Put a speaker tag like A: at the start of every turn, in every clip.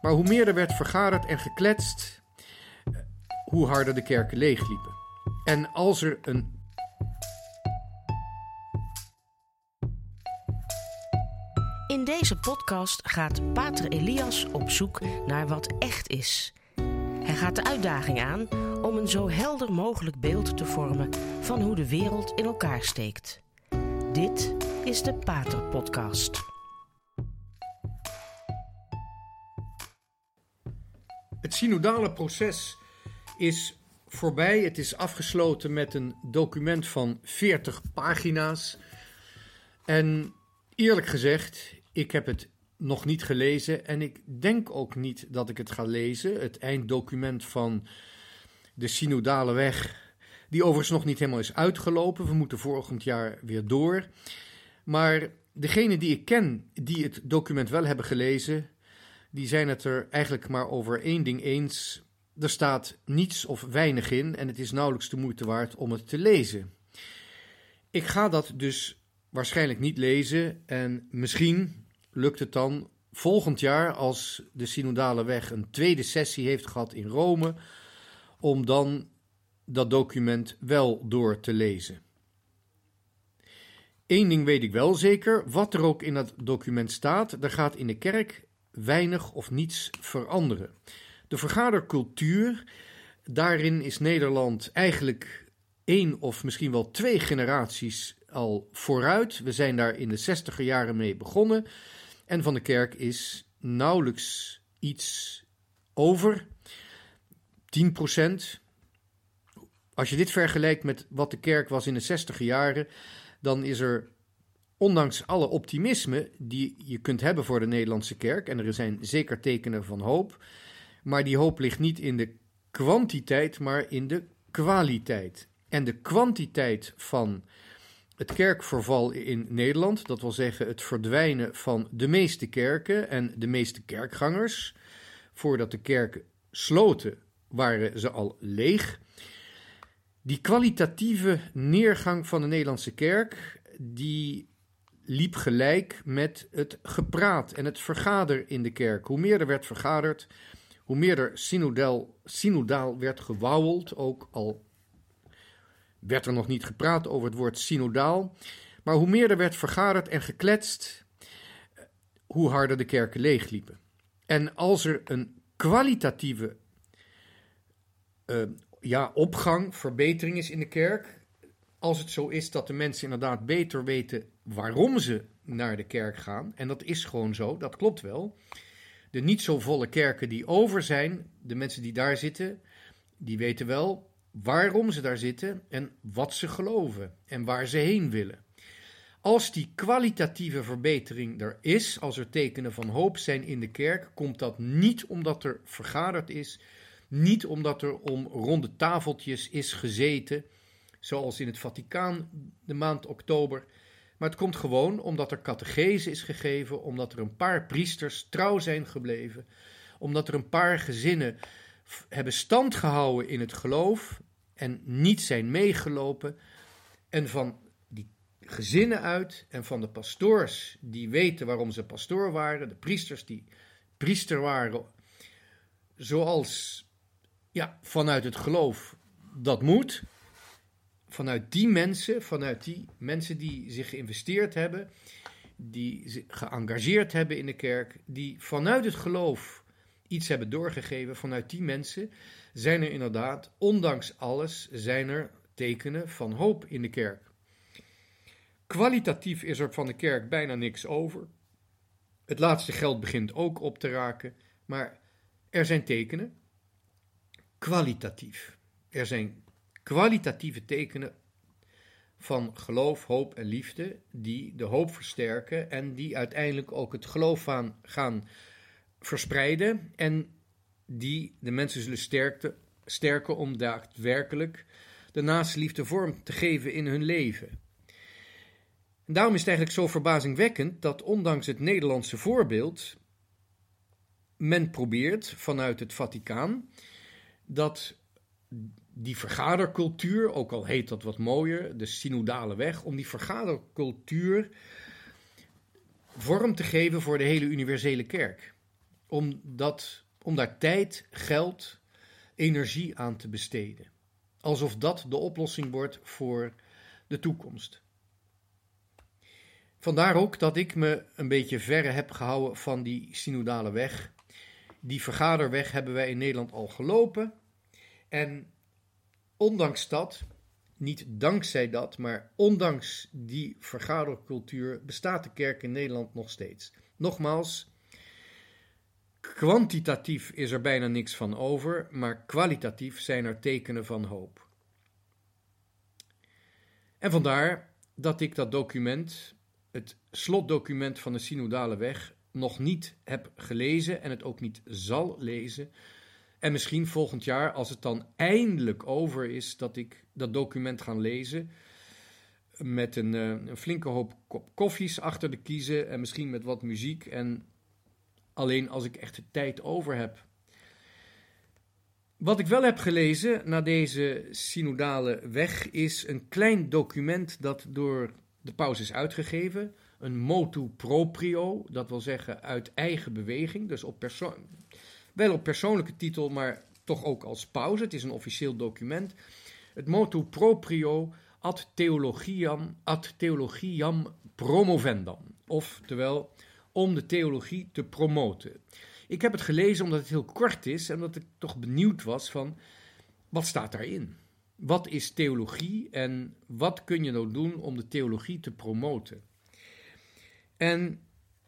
A: Maar hoe meer er werd vergaderd en gekletst, hoe harder de kerken leegliepen. En als er een
B: In deze podcast gaat Pater Elias op zoek naar wat echt is. Hij gaat de uitdaging aan om een zo helder mogelijk beeld te vormen van hoe de wereld in elkaar steekt. Dit is de Pater Podcast.
A: Het synodale proces is voorbij. Het is afgesloten met een document van 40 pagina's. En eerlijk gezegd, ik heb het nog niet gelezen en ik denk ook niet dat ik het ga lezen. Het einddocument van de synodale weg, die overigens nog niet helemaal is uitgelopen. We moeten volgend jaar weer door. Maar degene die ik ken die het document wel hebben gelezen, die zijn het er eigenlijk maar over één ding eens. Er staat niets of weinig in en het is nauwelijks de moeite waard om het te lezen. Ik ga dat dus waarschijnlijk niet lezen en misschien lukt het dan volgend jaar, als de Synodale Weg een tweede sessie heeft gehad in Rome, om dan dat document wel door te lezen. Eén ding weet ik wel zeker, wat er ook in dat document staat, er gaat in de kerk weinig of niets veranderen. De vergadercultuur, daarin is Nederland eigenlijk één of misschien wel twee generaties al vooruit. We zijn daar in de zestiger jaren mee begonnen. En van de kerk is nauwelijks iets over. 10% Als je dit vergelijkt met wat de kerk was in de zestiger jaren, dan is er ondanks alle optimisme die je kunt hebben voor de Nederlandse kerk, en er zijn zeker tekenen van hoop, maar die hoop ligt niet in de kwantiteit, maar in de kwaliteit. En de kwantiteit van het kerkverval in Nederland, dat wil zeggen het verdwijnen van de meeste kerken en de meeste kerkgangers. Voordat de kerken sloten, waren ze al leeg. Die kwalitatieve neergang van de Nederlandse kerk, die liep gelijk met het gepraat en het vergader in de kerk. Hoe meer er werd vergaderd, hoe meer er synodaal, synodaal werd gewauweld, ook al werd er nog niet gepraat over het woord synodaal. Maar hoe meer er werd vergaderd en gekletst, hoe harder de kerken leegliepen. En als er een kwalitatieve uh, ja, opgang, verbetering is in de kerk, als het zo is dat de mensen inderdaad beter weten waarom ze naar de kerk gaan, en dat is gewoon zo, dat klopt wel. De niet zo volle kerken die over zijn, de mensen die daar zitten, die weten wel waarom ze daar zitten en wat ze geloven en waar ze heen willen. Als die kwalitatieve verbetering er is, als er tekenen van hoop zijn in de kerk, komt dat niet omdat er vergaderd is, niet omdat er om ronde tafeltjes is gezeten, zoals in het Vaticaan de maand oktober, maar het komt gewoon omdat er catechese is gegeven, omdat er een paar priesters trouw zijn gebleven, omdat er een paar gezinnen hebben stand gehouden in het geloof en niet zijn meegelopen. En van die gezinnen uit en van de pastoors die weten waarom ze pastoor waren, de priesters die priester waren, zoals ja, vanuit het geloof dat moet. Vanuit die mensen, vanuit die mensen die zich geïnvesteerd hebben, die geëngageerd hebben in de kerk, die vanuit het geloof iets hebben doorgegeven vanuit die mensen, zijn er inderdaad, ondanks alles, zijn er tekenen van hoop in de kerk. Kwalitatief is er van de kerk bijna niks over. Het laatste geld begint ook op te raken, maar er zijn tekenen. Kwalitatief. Er zijn kwalitatieve tekenen van geloof, hoop en liefde die de hoop versterken en die uiteindelijk ook het geloof aan gaan verspreiden en die de mensen zullen sterken, sterken om daadwerkelijk de naaste vorm te geven in hun leven. En daarom is het eigenlijk zo verbazingwekkend dat ondanks het Nederlandse voorbeeld men probeert vanuit het Vaticaan dat die vergadercultuur, ook al heet dat wat mooier, de synodale weg, om die vergadercultuur vorm te geven voor de hele universele kerk. om, dat, om daar tijd, geld, energie aan te besteden. Alsof dat de oplossing wordt voor de toekomst. Vandaar ook dat ik me een beetje verre heb gehouden van die synodale weg. Die vergaderweg hebben wij in Nederland al gelopen. En ondanks dat, niet dankzij dat, maar ondanks die vergadercultuur bestaat de kerk in Nederland nog steeds. Nogmaals, kwantitatief is er bijna niks van over, maar kwalitatief zijn er tekenen van hoop. En vandaar dat ik dat document, het slotdocument van de Synodale Weg, nog niet heb gelezen en het ook niet zal lezen. En misschien volgend jaar, als het dan eindelijk over is, dat ik dat document ga lezen. Met een, eh, een flinke hoop koffies achter de kiezen en misschien met wat muziek. En alleen als ik echt de tijd over heb. Wat ik wel heb gelezen na deze synodale weg is een klein document dat door de paus is uitgegeven. Een motu proprio, dat wil zeggen uit eigen beweging. Dus op persoon, wel op persoonlijke titel, maar toch ook als paus. Het is een officieel document. Het motu proprio ad theologiam, ad theologiam promovendam. Oftewel, om de theologie te promoten. Ik heb het gelezen omdat het heel kort is en omdat ik toch benieuwd was van wat staat daarin? Wat is theologie en wat kun je nou doen om de theologie te promoten? En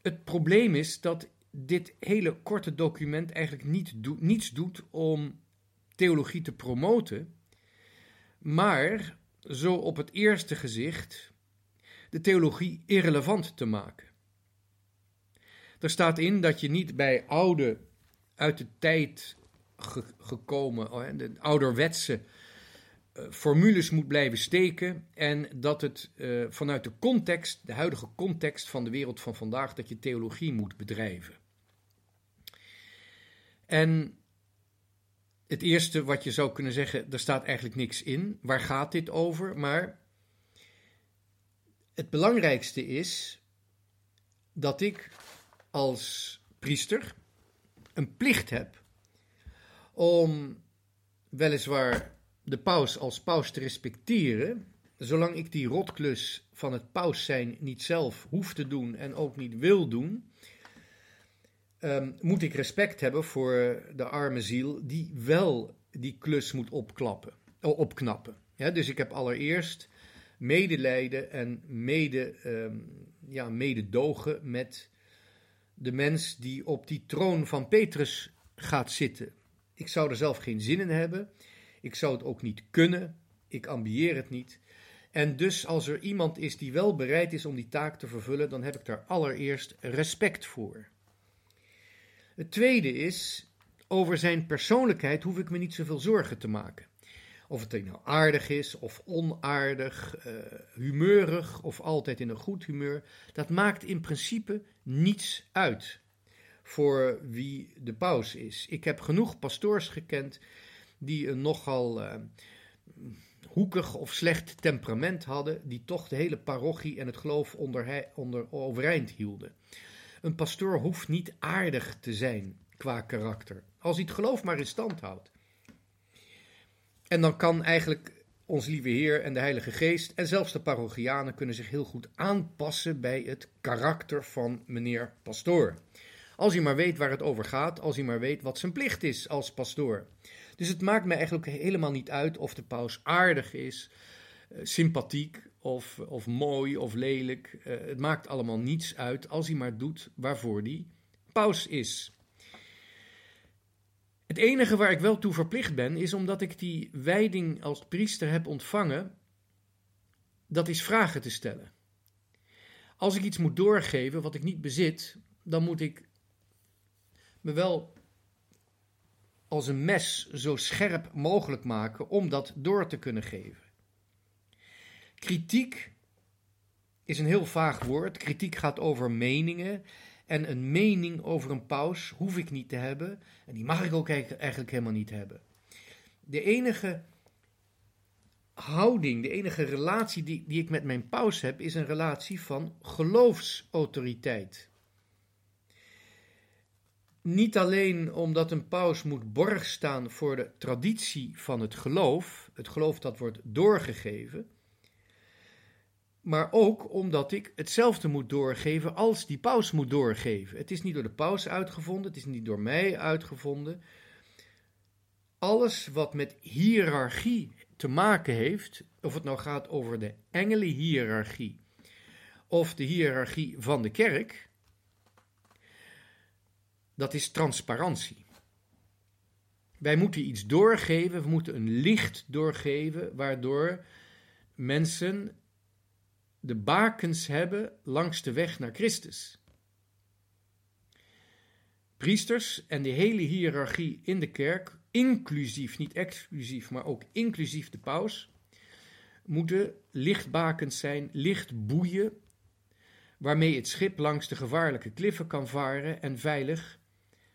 A: het probleem is dat dit hele korte document eigenlijk niet niets doet om theologie te promoten, maar zo op het eerste gezicht de theologie irrelevant te maken. Er staat in dat je niet bij oude, uit de tijd gekomen, oh, de ouderwetse uh, formules moet blijven steken. En dat het uh, vanuit de context, de huidige context van de wereld van vandaag, dat je theologie moet bedrijven. En het eerste wat je zou kunnen zeggen, er staat eigenlijk niks in. Waar gaat dit over? Maar het belangrijkste is dat ik als priester een plicht heb om weliswaar de paus als paus te respecteren, zolang ik die rotklus van het paus zijn niet zelf hoef te doen en ook niet wil doen, um, moet ik respect hebben voor de arme ziel die wel die klus moet opklappen, opknappen. Ja, dus ik heb allereerst medelijden en mede, um, ja, mededogen met de mens die op die troon van Petrus gaat zitten. Ik zou er zelf geen zin in hebben. Ik zou het ook niet kunnen. Ik ambieer het niet. En dus als er iemand is die wel bereid is om die taak te vervullen, dan heb ik daar allereerst respect voor. Het tweede is, over zijn persoonlijkheid hoef ik me niet zoveel zorgen te maken. Of het nou aardig is of onaardig, uh, humeurig of altijd in een goed humeur, dat maakt in principe niets uit voor wie de paus is. Ik heb genoeg pastoors gekend die een nogal uh, hoekig of slecht temperament hadden, die toch de hele parochie en het geloof onder, onder overeind hielden. Een pastoor hoeft niet aardig te zijn qua karakter, als hij het geloof maar in stand houdt. En dan kan eigenlijk ons lieve Heer en de Heilige Geest en zelfs de parochianen kunnen zich heel goed aanpassen bij het karakter van meneer pastoor. Als hij maar weet waar het over gaat, als hij maar weet wat zijn plicht is als pastoor. Dus het maakt me eigenlijk helemaal niet uit of de paus aardig is, eh, sympathiek of, of mooi of lelijk. Eh, het maakt allemaal niets uit als hij maar doet waarvoor hij paus is. Het enige waar ik wel toe verplicht ben, is omdat ik die wijding als priester heb ontvangen, dat is vragen te stellen. Als ik iets moet doorgeven wat ik niet bezit, dan moet ik me wel als een mes zo scherp mogelijk maken om dat door te kunnen geven. Kritiek is een heel vaag woord. Kritiek gaat over meningen en een mening over een paus hoef ik niet te hebben. En die mag ik ook eigenlijk helemaal niet hebben. De enige houding, de enige relatie die, die ik met mijn paus heb, is een relatie van geloofsautoriteit. Niet alleen omdat een paus moet borg staan voor de traditie van het geloof, het geloof dat wordt doorgegeven, maar ook omdat ik hetzelfde moet doorgeven als die paus moet doorgeven. Het is niet door de paus uitgevonden, het is niet door mij uitgevonden. Alles wat met hiërarchie te maken heeft, of het nou gaat over de engelenhiërarchie of de hiërarchie van de kerk, dat is transparantie. Wij moeten iets doorgeven, we moeten een licht doorgeven, waardoor mensen de bakens hebben langs de weg naar Christus. Priesters en de hele hiërarchie in de kerk, inclusief, niet exclusief, maar ook inclusief de paus, moeten lichtbakens zijn, lichtboeien, waarmee het schip langs de gevaarlijke kliffen kan varen en veilig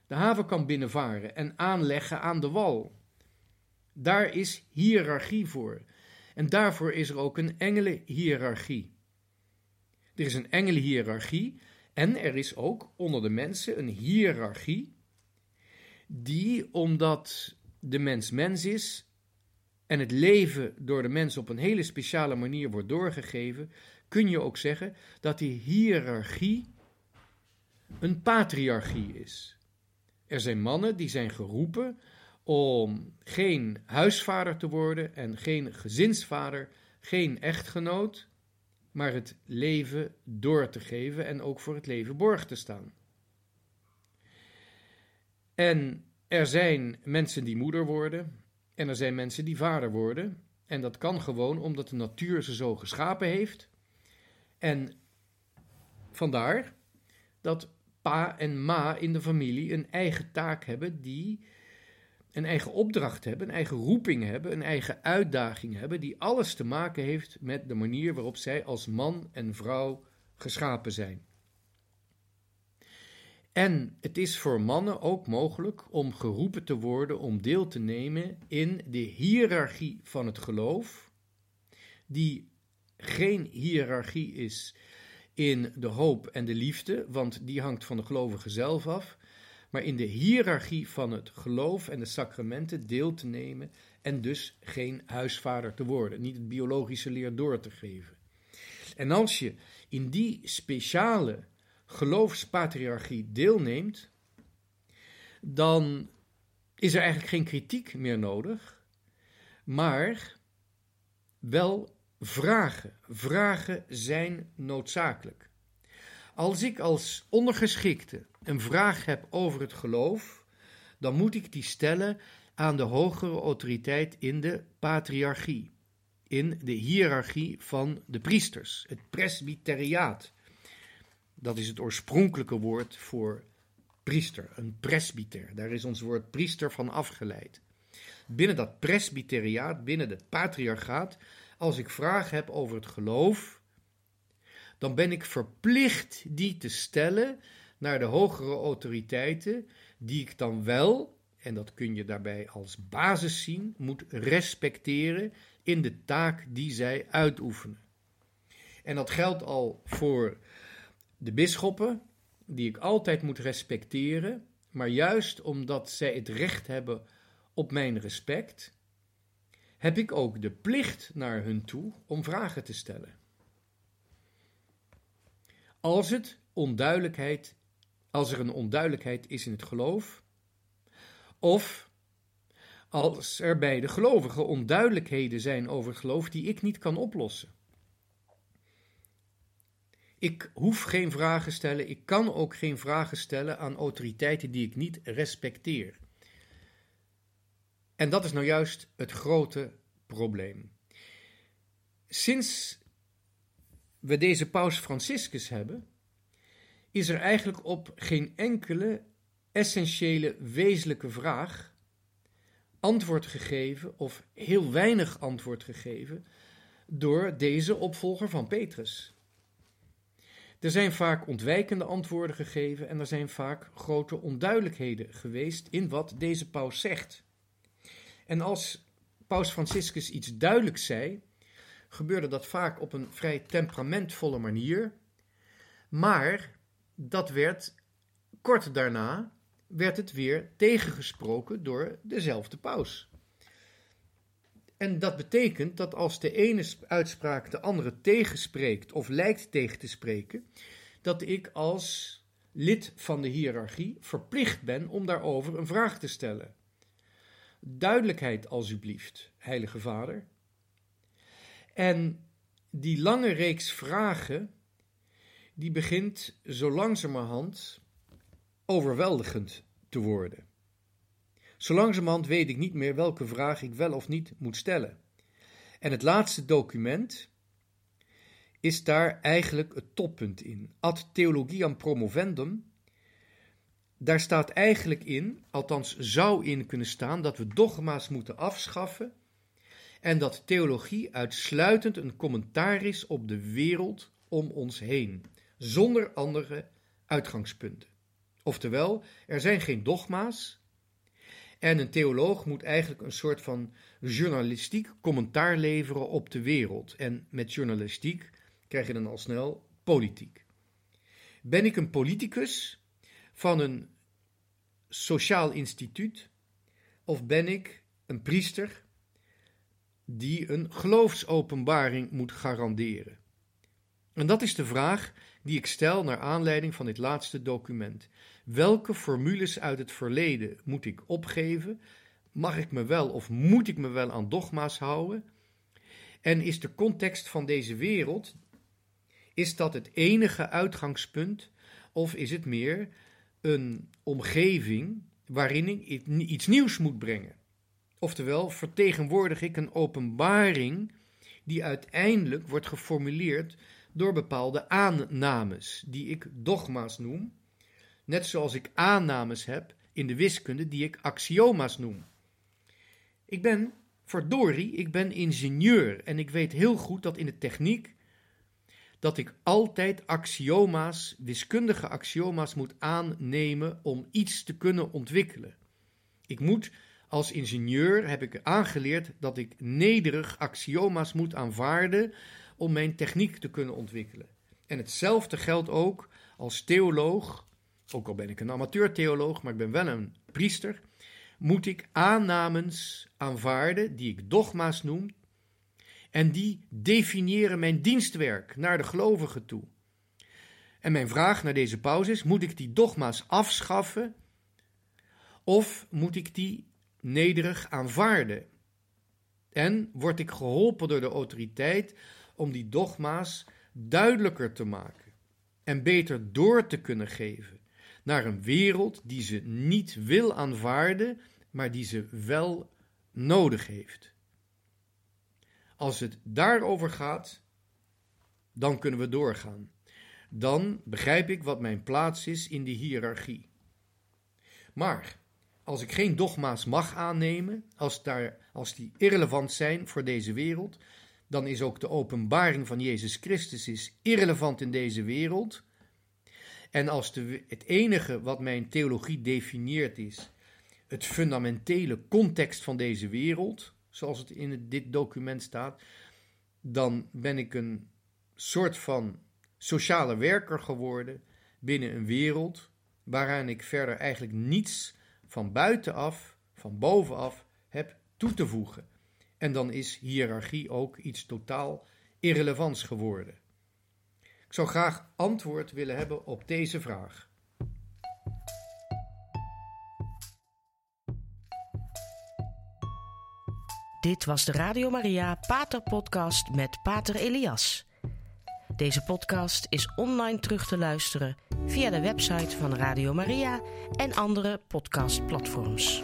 A: de haven kan binnenvaren en aanleggen aan de wal. Daar is hiërarchie voor. En daarvoor is er ook een engelenhiërarchie. Er is een engelenhiërarchie en er is ook onder de mensen een hiërarchie die, omdat de mens mens is en het leven door de mens op een hele speciale manier wordt doorgegeven, kun je ook zeggen dat die hiërarchie een patriarchie is. Er zijn mannen die zijn geroepen om geen huisvader te worden en geen gezinsvader, geen echtgenoot, maar het leven door te geven en ook voor het leven borg te staan. En er zijn mensen die moeder worden en er zijn mensen die vader worden. En dat kan gewoon omdat de natuur ze zo geschapen heeft. En vandaar dat pa en ma in de familie een eigen taak hebben die een eigen opdracht hebben, een eigen roeping hebben, een eigen uitdaging hebben, die alles te maken heeft met de manier waarop zij als man en vrouw geschapen zijn. En het is voor mannen ook mogelijk om geroepen te worden om deel te nemen in de hiërarchie van het geloof, die geen hiërarchie is in de hoop en de liefde, want die hangt van de gelovige zelf af, maar in de hiërarchie van het geloof en de sacramenten deel te nemen en dus geen huisvader te worden, niet het biologische leer door te geven. En als je in die speciale geloofspatriarchie deelneemt, dan is er eigenlijk geen kritiek meer nodig, maar wel vragen. Vragen zijn noodzakelijk. Als ik als ondergeschikte een vraag heb over het geloof, dan moet ik die stellen aan de hogere autoriteit in de patriarchie, in de hiërarchie van de priesters, het presbyteriaat. Dat is het oorspronkelijke woord voor priester, een presbyter. Daar is ons woord priester van afgeleid. Binnen dat presbyteriaat, binnen het patriarchaat, als ik vragen heb over het geloof, dan ben ik verplicht die te stellen naar de hogere autoriteiten, die ik dan wel, en dat kun je daarbij als basis zien, moet respecteren in de taak die zij uitoefenen. En dat geldt al voor de bisschoppen, die ik altijd moet respecteren, maar juist omdat zij het recht hebben op mijn respect, heb ik ook de plicht naar hun toe om vragen te stellen. Als, het onduidelijkheid, als er een onduidelijkheid is in het geloof, of als er bij de gelovigen onduidelijkheden zijn over geloof die ik niet kan oplossen. Ik hoef geen vragen stellen, ik kan ook geen vragen stellen aan autoriteiten die ik niet respecteer. En dat is nou juist het grote probleem. Sinds we deze paus Franciscus hebben, is er eigenlijk op geen enkele essentiële wezenlijke vraag antwoord gegeven of heel weinig antwoord gegeven door deze opvolger van Petrus. Er zijn vaak ontwijkende antwoorden gegeven en er zijn vaak grote onduidelijkheden geweest in wat deze paus zegt. En als paus Franciscus iets duidelijk zei, gebeurde dat vaak op een vrij temperamentvolle manier, maar dat werd kort daarna werd het weer tegengesproken door dezelfde paus. En dat betekent dat als de ene uitspraak de andere tegenspreekt of lijkt tegen te spreken, dat ik als lid van de hiërarchie verplicht ben om daarover een vraag te stellen. Duidelijkheid alsjeblieft, Heilige Vader. En die lange reeks vragen, die begint zo langzamerhand overweldigend te worden. Zo langzamerhand weet ik niet meer welke vraag ik wel of niet moet stellen. En het laatste document is daar eigenlijk het toppunt in. Ad theologiam promovendum, daar staat eigenlijk in, althans zou in kunnen staan, dat we dogma's moeten afschaffen en dat theologie uitsluitend een commentaar is op de wereld om ons heen, zonder andere uitgangspunten. Oftewel, er zijn geen dogma's en een theoloog moet eigenlijk een soort van journalistiek commentaar leveren op de wereld. En met journalistiek krijg je dan al snel politiek. Ben ik een politicus van een sociaal instituut of ben ik een priester die een geloofsopenbaring moet garanderen? En dat is de vraag die ik stel naar aanleiding van dit laatste document. Welke formules uit het verleden moet ik opgeven? Mag ik me wel of moet ik me wel aan dogma's houden? En is de context van deze wereld, is dat het enige uitgangspunt of is het meer een omgeving waarin ik iets nieuws moet brengen? Oftewel, vertegenwoordig ik een openbaring die uiteindelijk wordt geformuleerd door bepaalde aannames, die ik dogma's noem, net zoals ik aannames heb in de wiskunde die ik axioma's noem. Ik ben, verdorie, ik ben ingenieur en ik weet heel goed dat in de techniek dat ik altijd axioma's, wiskundige axioma's moet aannemen om iets te kunnen ontwikkelen. Ik moet als ingenieur heb ik aangeleerd dat ik nederig axioma's moet aanvaarden om mijn techniek te kunnen ontwikkelen. En hetzelfde geldt ook als theoloog, ook al ben ik een amateur-theoloog, maar ik ben wel een priester, moet ik aannames aanvaarden die ik dogma's noem, en die definiëren mijn dienstwerk naar de gelovigen toe. En mijn vraag naar deze pauze is: moet ik die dogma's afschaffen of moet ik die nederig aanvaarden? En word ik geholpen door de autoriteit om die dogma's duidelijker te maken en beter door te kunnen geven naar een wereld die ze niet wil aanvaarden, maar die ze wel nodig heeft. Als het daarover gaat, dan kunnen we doorgaan. Dan begrijp ik wat mijn plaats is in de hiërarchie. Maar als ik geen dogma's mag aannemen, als, daar, als die irrelevant zijn voor deze wereld, dan is ook de openbaring van Jezus Christus is irrelevant in deze wereld. En als de, het enige wat mijn theologie definieert is het fundamentele context van deze wereld, zoals het in dit document staat, dan ben ik een soort van sociale werker geworden binnen een wereld waaraan ik verder eigenlijk niets van buitenaf, van bovenaf heb toe te voegen. En dan is hiërarchie ook iets totaal irrelevants geworden. Ik zou graag antwoord willen hebben op deze vraag.
B: Dit was de Radio Maria Pater Podcast met Pater Elias. Deze podcast is online terug te luisteren via de website van Radio Maria en andere podcastplatforms.